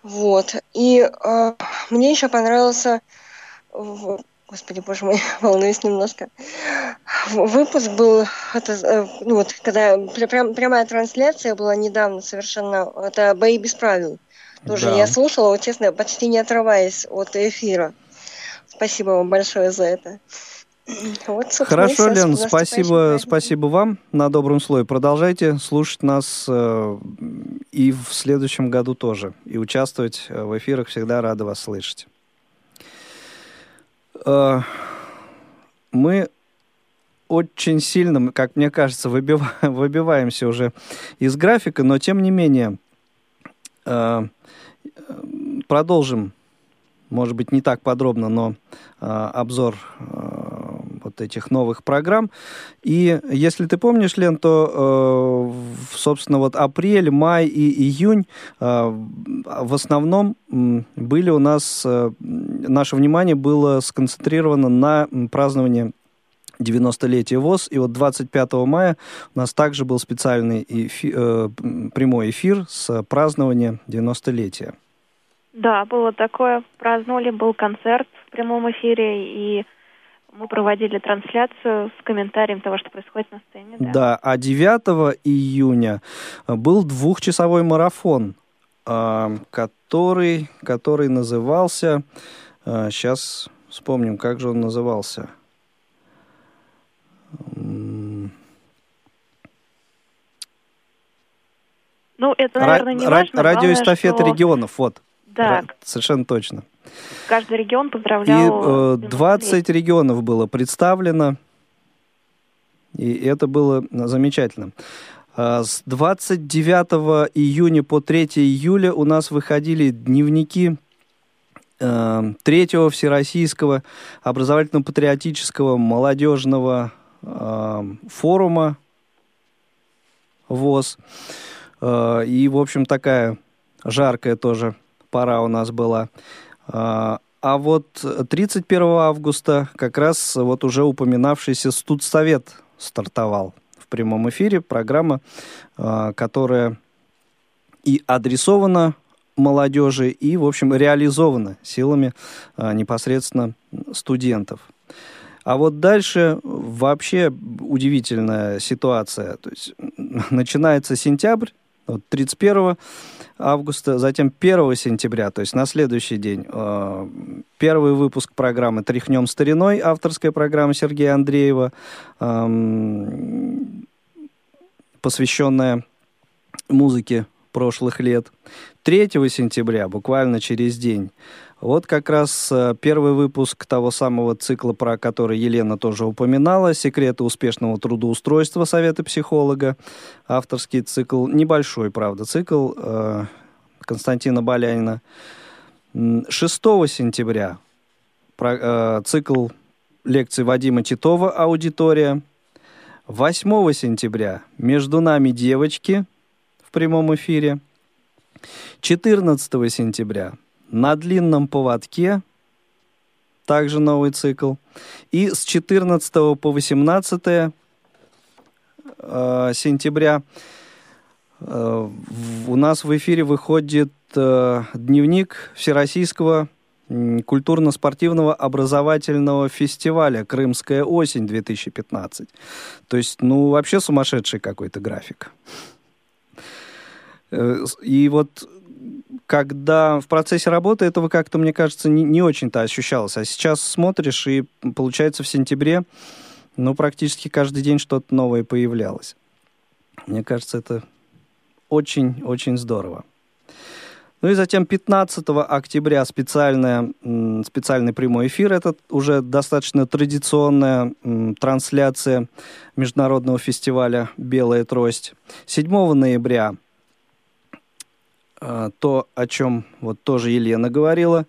Вот. И э, мне еще понравился Господи, боже мой, волнуюсь немножко. Выпуск был, это, э, ну вот, когда прям, прямая трансляция была недавно совершенно, это «Бои без правил». Тоже да. я слушала, вот, честно, почти не отрываясь от эфира. Спасибо вам большое за это. Вот, Хорошо, Лен, спасибо, спасибо вам на добром слое. Продолжайте слушать нас э, и в следующем году тоже. И участвовать э, в эфирах всегда рада вас слышать. Э, мы очень сильно, как мне кажется, выбиваем, выбиваемся уже из графика, но тем не менее э, продолжим, может быть, не так подробно, но э, обзор вот этих новых программ. И если ты помнишь, Лен, то, э, собственно, вот апрель, май и июнь э, в основном были у нас, э, наше внимание было сконцентрировано на праздновании 90-летие ВОЗ. И вот 25 мая у нас также был специальный эфи, э, прямой эфир с празднования 90-летия. Да, было такое. Праздновали, был концерт в прямом эфире, и мы проводили трансляцию с комментарием того, что происходит на сцене. Да, да а 9 июня был двухчасовой марафон, а, который, который назывался... Сейчас а, вспомним, как же он назывался. Ну, это, наверное, не важно. Радиоэстафета что... регионов, вот. Да. Совершенно точно. Каждый регион поздравлял. И э, 20 регионов было представлено. И это было замечательно. А, с 29 июня по 3 июля у нас выходили дневники э, третьего Всероссийского образовательно-патриотического молодежного э, форума ВОЗ. Э, и, в общем, такая жаркая тоже пора у нас была. А, а вот 31 августа как раз вот уже упоминавшийся студсовет стартовал в прямом эфире. Программа, а, которая и адресована молодежи, и, в общем, реализована силами а, непосредственно студентов. А вот дальше вообще удивительная ситуация. То есть начинается сентябрь, вот 31 августа, затем 1 сентября, то есть на следующий день, э, первый выпуск программы «Тряхнем стариной», авторская программа Сергея Андреева, посвященная музыке прошлых лет. 3 сентября, буквально через день, вот как раз э, первый выпуск того самого цикла, про который Елена тоже упоминала, «Секреты успешного трудоустройства Совета психолога». Авторский цикл, небольшой, правда, цикл э, Константина Балянина. 6 сентября э, цикл лекций Вадима Титова «Аудитория». 8 сентября «Между нами девочки» в прямом эфире. 14 сентября на длинном поводке, также новый цикл. И с 14 по 18 э, сентября э, у нас в эфире выходит э, дневник Всероссийского культурно-спортивного образовательного фестиваля «Крымская осень-2015». То есть, ну, вообще сумасшедший какой-то график. Э, и вот когда в процессе работы этого как-то, мне кажется, не, не очень-то ощущалось. А сейчас смотришь, и получается в сентябре, ну, практически каждый день что-то новое появлялось. Мне кажется, это очень-очень здорово. Ну и затем 15 октября специальная, специальный прямой эфир. Это уже достаточно традиционная трансляция международного фестиваля «Белая трость». 7 ноября то, о чем вот тоже Елена говорила,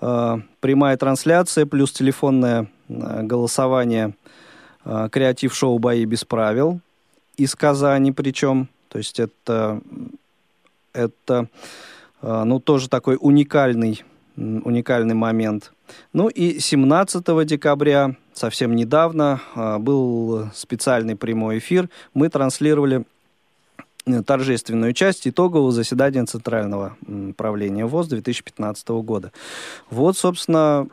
э, прямая трансляция плюс телефонное э, голосование креатив-шоу «Бои без правил» из Казани причем. То есть это, это а, ну, тоже такой уникальный, уникальный момент. Ну и 17 декабря, совсем недавно, а, был специальный прямой эфир. Мы транслировали торжественную часть итогового заседания Центрального правления ВОЗ 2015 года. Вот, собственно,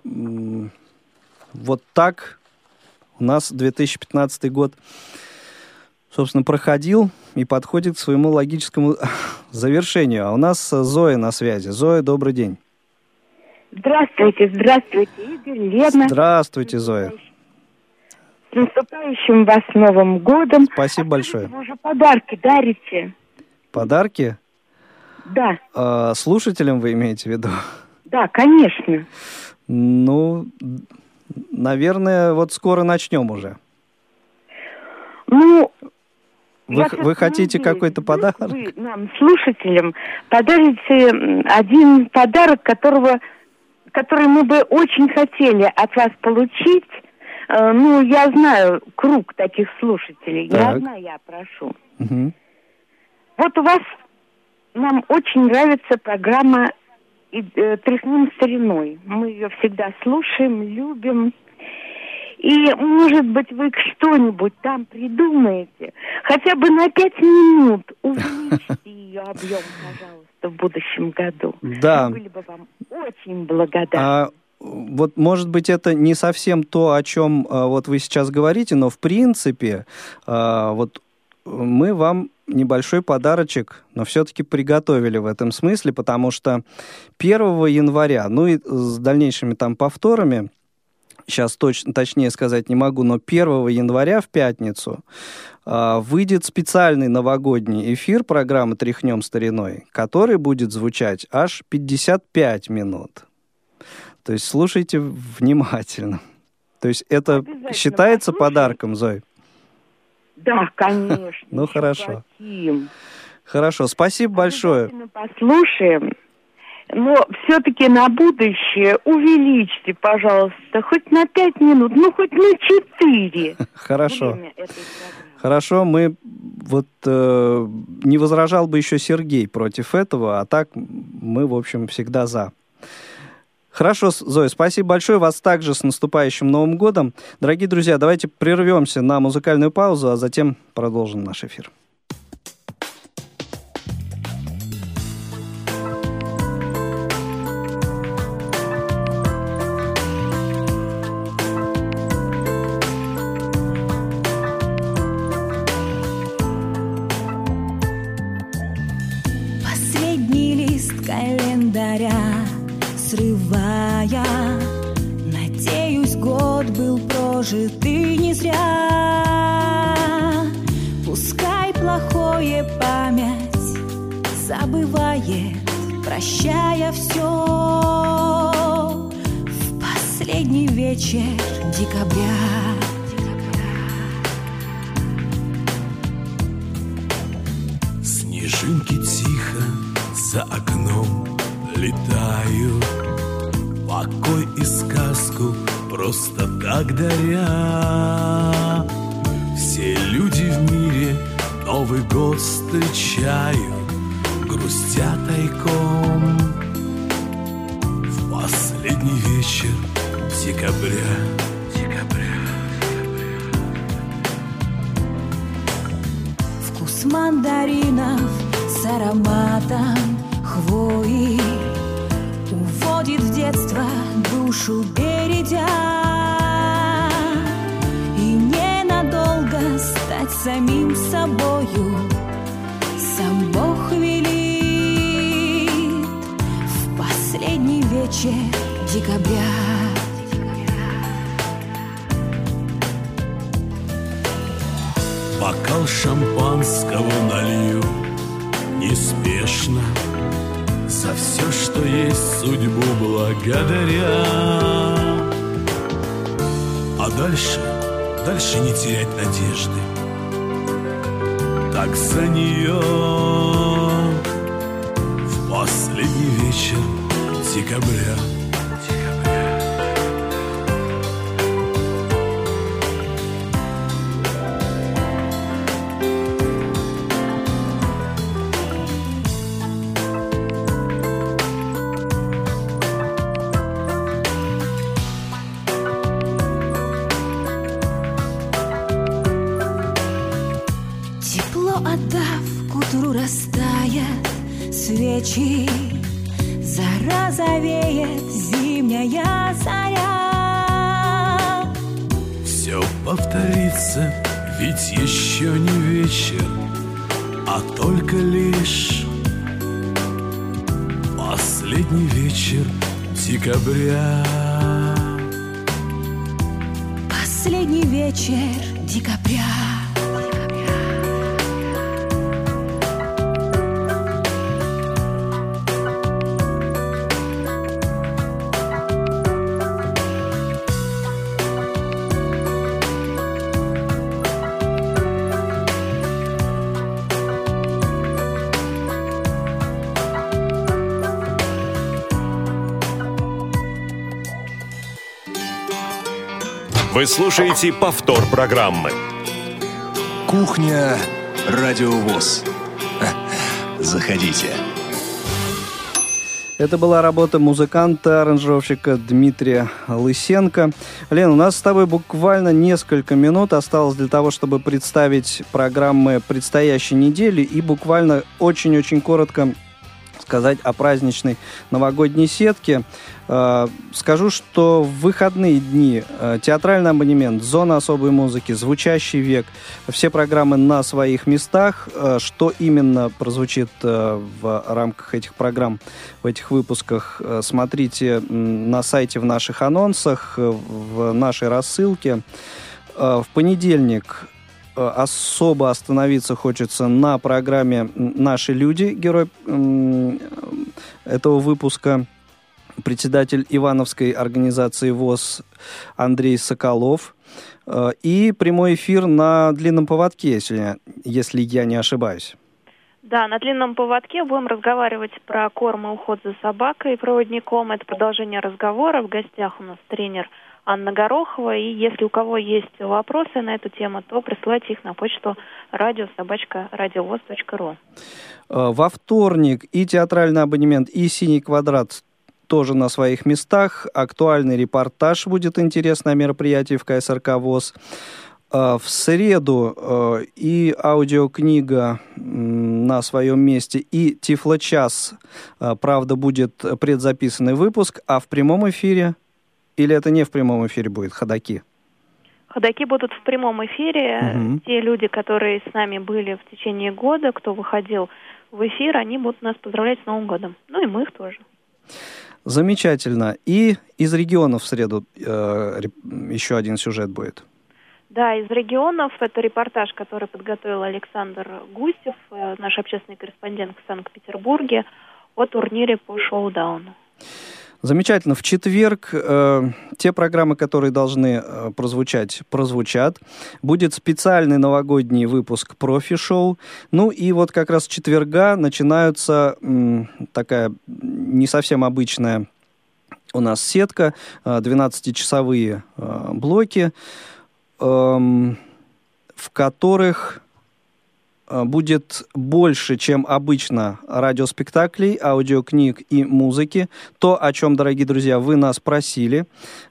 вот так у нас 2015 год собственно, проходил и подходит к своему логическому завершению. А у нас Зоя на связи. Зоя, добрый день. Здравствуйте, здравствуйте, Игорь, Лена. Здравствуйте, Зоя. Наступающим вас Новым годом. Спасибо а большое. Вы уже подарки дарите. Подарки? Да. А, слушателям вы имеете в виду? Да, конечно. Ну, наверное, вот скоро начнем уже. Ну, вы, вы хотите какой-то подарок? Вы нам, слушателям, подарите один подарок, которого, который мы бы очень хотели от вас получить. Э, ну, я знаю круг таких слушателей. Так. Не одна я прошу. Угу. Вот у вас нам очень нравится программа э, «Тряхнем стариной». Мы ее всегда слушаем, любим. И, может быть, вы что-нибудь там придумаете, хотя бы на пять минут увеличьте ее объем, пожалуйста, в будущем году. Да. Мы были бы вам очень благодарны. А вот, может быть, это не совсем то, о чем а, вот вы сейчас говорите, но в принципе, а, вот мы вам небольшой подарочек, но все-таки приготовили в этом смысле, потому что 1 января, ну и с дальнейшими там повторами, сейчас точно, точнее сказать не могу, но 1 января в пятницу э, выйдет специальный новогодний эфир программы «Тряхнем стариной», который будет звучать аж 55 минут. То есть слушайте внимательно. То есть это считается подарком, Зой? Да, конечно. ну хорошо. Хорошо, спасибо большое. Послушаем. Но все-таки на будущее увеличьте, пожалуйста, хоть на пять минут, ну хоть на четыре. Хорошо. Хорошо, мы вот э, не возражал бы еще Сергей против этого, а так мы, в общем, всегда за. Хорошо, Зоя, спасибо большое. Вас также с наступающим Новым годом. Дорогие друзья, давайте прервемся на музыкальную паузу, а затем продолжим наш эфир. Декабря Бокал шампанского налью неспешно. За все, что есть судьбу благодаря. А дальше, дальше не терять надежды. Так за нее В последний вечер декабря Последний Вы слушаете повтор программы. Кухня Радиовоз. Заходите. Это была работа музыканта-аранжировщика Дмитрия Лысенко. Лен, у нас с тобой буквально несколько минут осталось для того, чтобы представить программы предстоящей недели и буквально очень-очень коротко сказать о праздничной новогодней сетке. Э, Скажу, что в выходные дни э, театральный абонемент, зона особой музыки, звучащий век, все программы на своих местах. Э, Что именно прозвучит в рамках этих программ, в этих выпусках, смотрите на сайте в наших анонсах, в нашей рассылке. В понедельник особо остановиться хочется на программе «Наши люди», герой этого выпуска, председатель Ивановской организации ВОЗ Андрей Соколов. Э, И прямой эфир на длинном поводке, если, если я не ошибаюсь. Да, на длинном поводке будем разговаривать про корм и уход за собакой и проводником. Это продолжение разговора. В гостях у нас тренер Анна Горохова. И если у кого есть вопросы на эту тему, то присылайте их на почту радиособачка.радиовоз.ру. Э, Во вторник и театральный абонемент, и «Синий квадрат» тоже на своих местах. Актуальный репортаж будет интересный о мероприятии в КСРК ВОЗ. Э, В среду э, и аудиокнига на своем месте, и Тифлочас, правда, будет предзаписанный выпуск, а в прямом эфире, или это не в прямом эфире будет, ходаки? Ходаки будут в прямом эфире. Мгм. Те люди, которые с нами были в течение года, кто выходил в эфир, они будут нас поздравлять с Новым годом. Ну и мы их тоже. Замечательно. И из регионов в среду э, еще один сюжет будет. Да, из регионов это репортаж, который подготовил Александр Гусев, э, наш общественный корреспондент в Санкт-Петербурге, о турнире по шоу-дауну. Замечательно. В четверг э, те программы, которые должны э, прозвучать, прозвучат. Будет специальный новогодний выпуск профи-шоу. Ну и вот как раз с четверга начинается м, такая не совсем обычная у нас сетка, э, 12-часовые э, блоки, эм, в которых э, будет больше, чем обычно радиоспектаклей, аудиокниг и музыки. То, о чем, дорогие друзья, вы нас просили.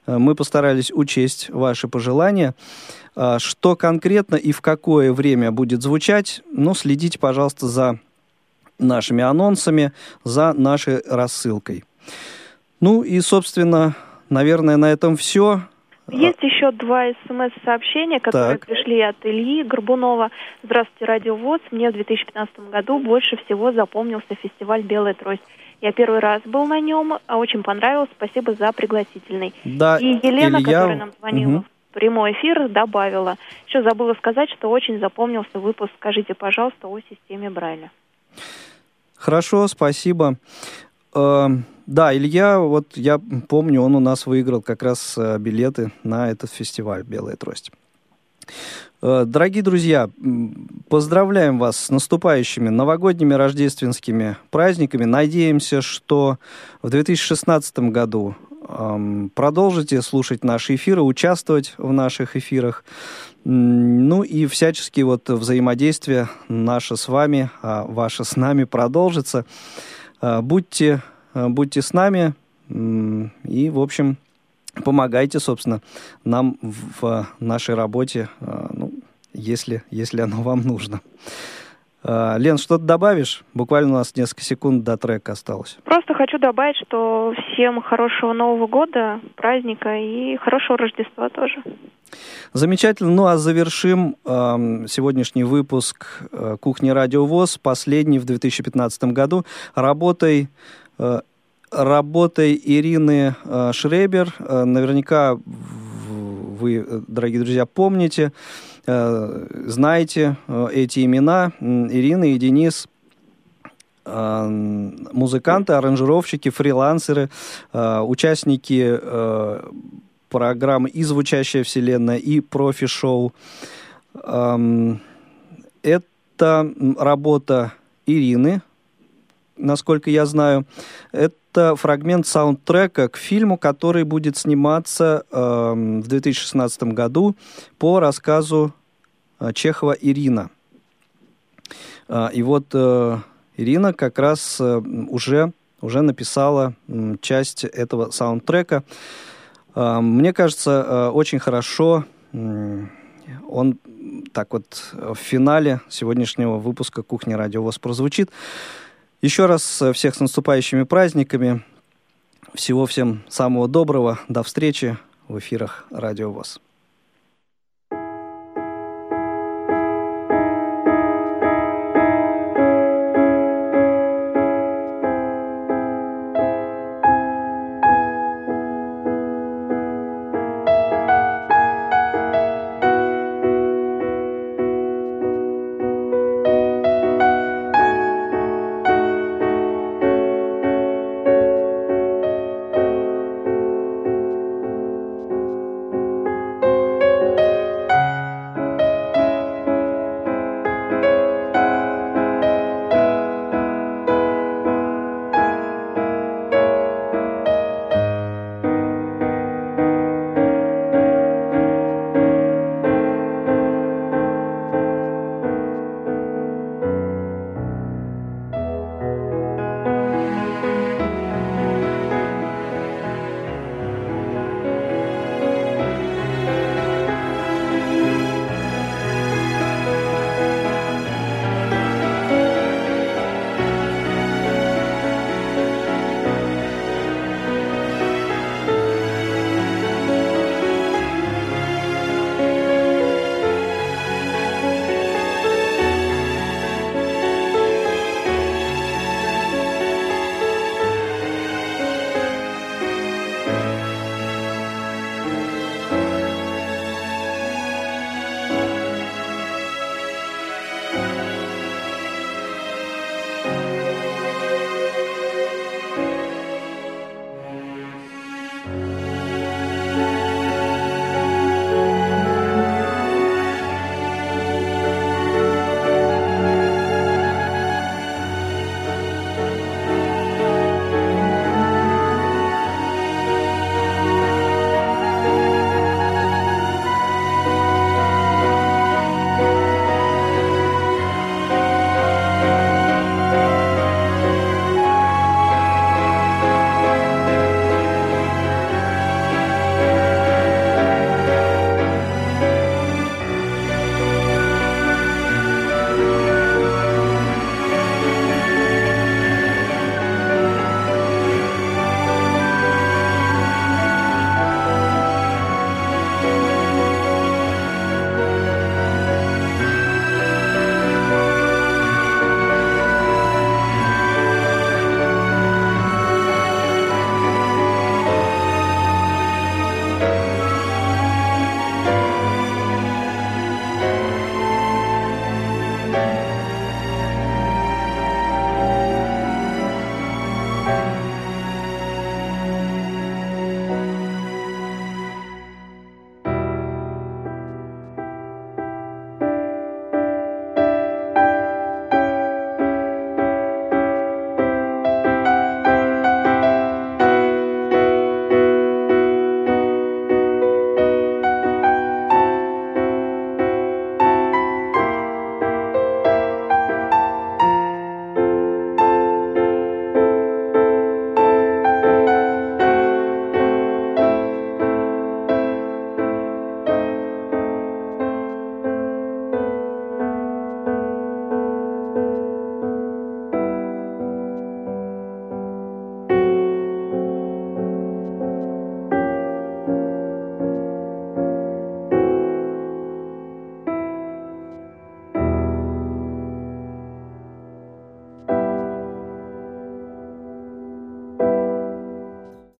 Э, Мы постарались учесть ваши пожелания. Э, Что конкретно и в какое время будет звучать, ну, следите, пожалуйста, за нашими анонсами, за нашей рассылкой. Ну и, собственно, наверное, на этом все. Есть еще два смс-сообщения, которые Так. пришли от Ильи Горбунова. Здравствуйте, Радио ВОЗ. Мне в 2015 году больше всего запомнился фестиваль «Белая трость». Я первый раз был на нем, а очень понравилось. Спасибо за пригласительный. Да, И Елена, Илья- которая нам звонила Мгм. в прямой эфир, добавила. Еще забыла сказать, что очень запомнился выпуск «Скажите, пожалуйста, о системе Брайля». Хорошо, спасибо. Э, Да, Илья, вот я помню, он у нас выиграл как раз э, билеты на этот фестиваль «Белая трость». Э, Дорогие друзья, поздравляем вас с наступающими новогодними рождественскими праздниками. Надеемся, что в 2016 году эм, продолжите слушать наши эфиры, участвовать в наших эфирах. Ну и всячески вот взаимодействие наше с вами, а ваше с нами продолжится. Э, Будьте, э, будьте с нами и, в общем, помогайте, собственно, нам в в нашей работе, э, ну, если, если оно вам нужно. Э, Лен, что-то добавишь? Буквально у нас несколько секунд до трека осталось. Просто хочу добавить, что всем хорошего Нового года, праздника и хорошего Рождества тоже. Замечательно. Ну а завершим эм, сегодняшний выпуск э, «Кухни Радио ВОЗ», последний в 2015 году, работой, э, работой Ирины э, Шребер. Э, наверняка вы, э, дорогие друзья, помните, э, знаете э, эти имена. Ирина и Денис э, музыканты, аранжировщики, фрилансеры, э, участники э, программы «И звучащая вселенная», и профи-шоу. Эм, Это работа Ирины, насколько я знаю. Это фрагмент саундтрека к фильму, который будет сниматься эм, в 2016 году по рассказу э, Чехова «Ирина». А, И вот э, Ирина как раз э, уже, уже написала м, часть этого саундтрека. А, Мне кажется, э, очень хорошо он так вот э, в финале сегодняшнего выпуска «Кухни Радио ВОЗ» прозвучит. Еще раз э, всех с наступающими праздниками. Всего всем самого доброго. До встречи в эфирах Радио ВОЗ.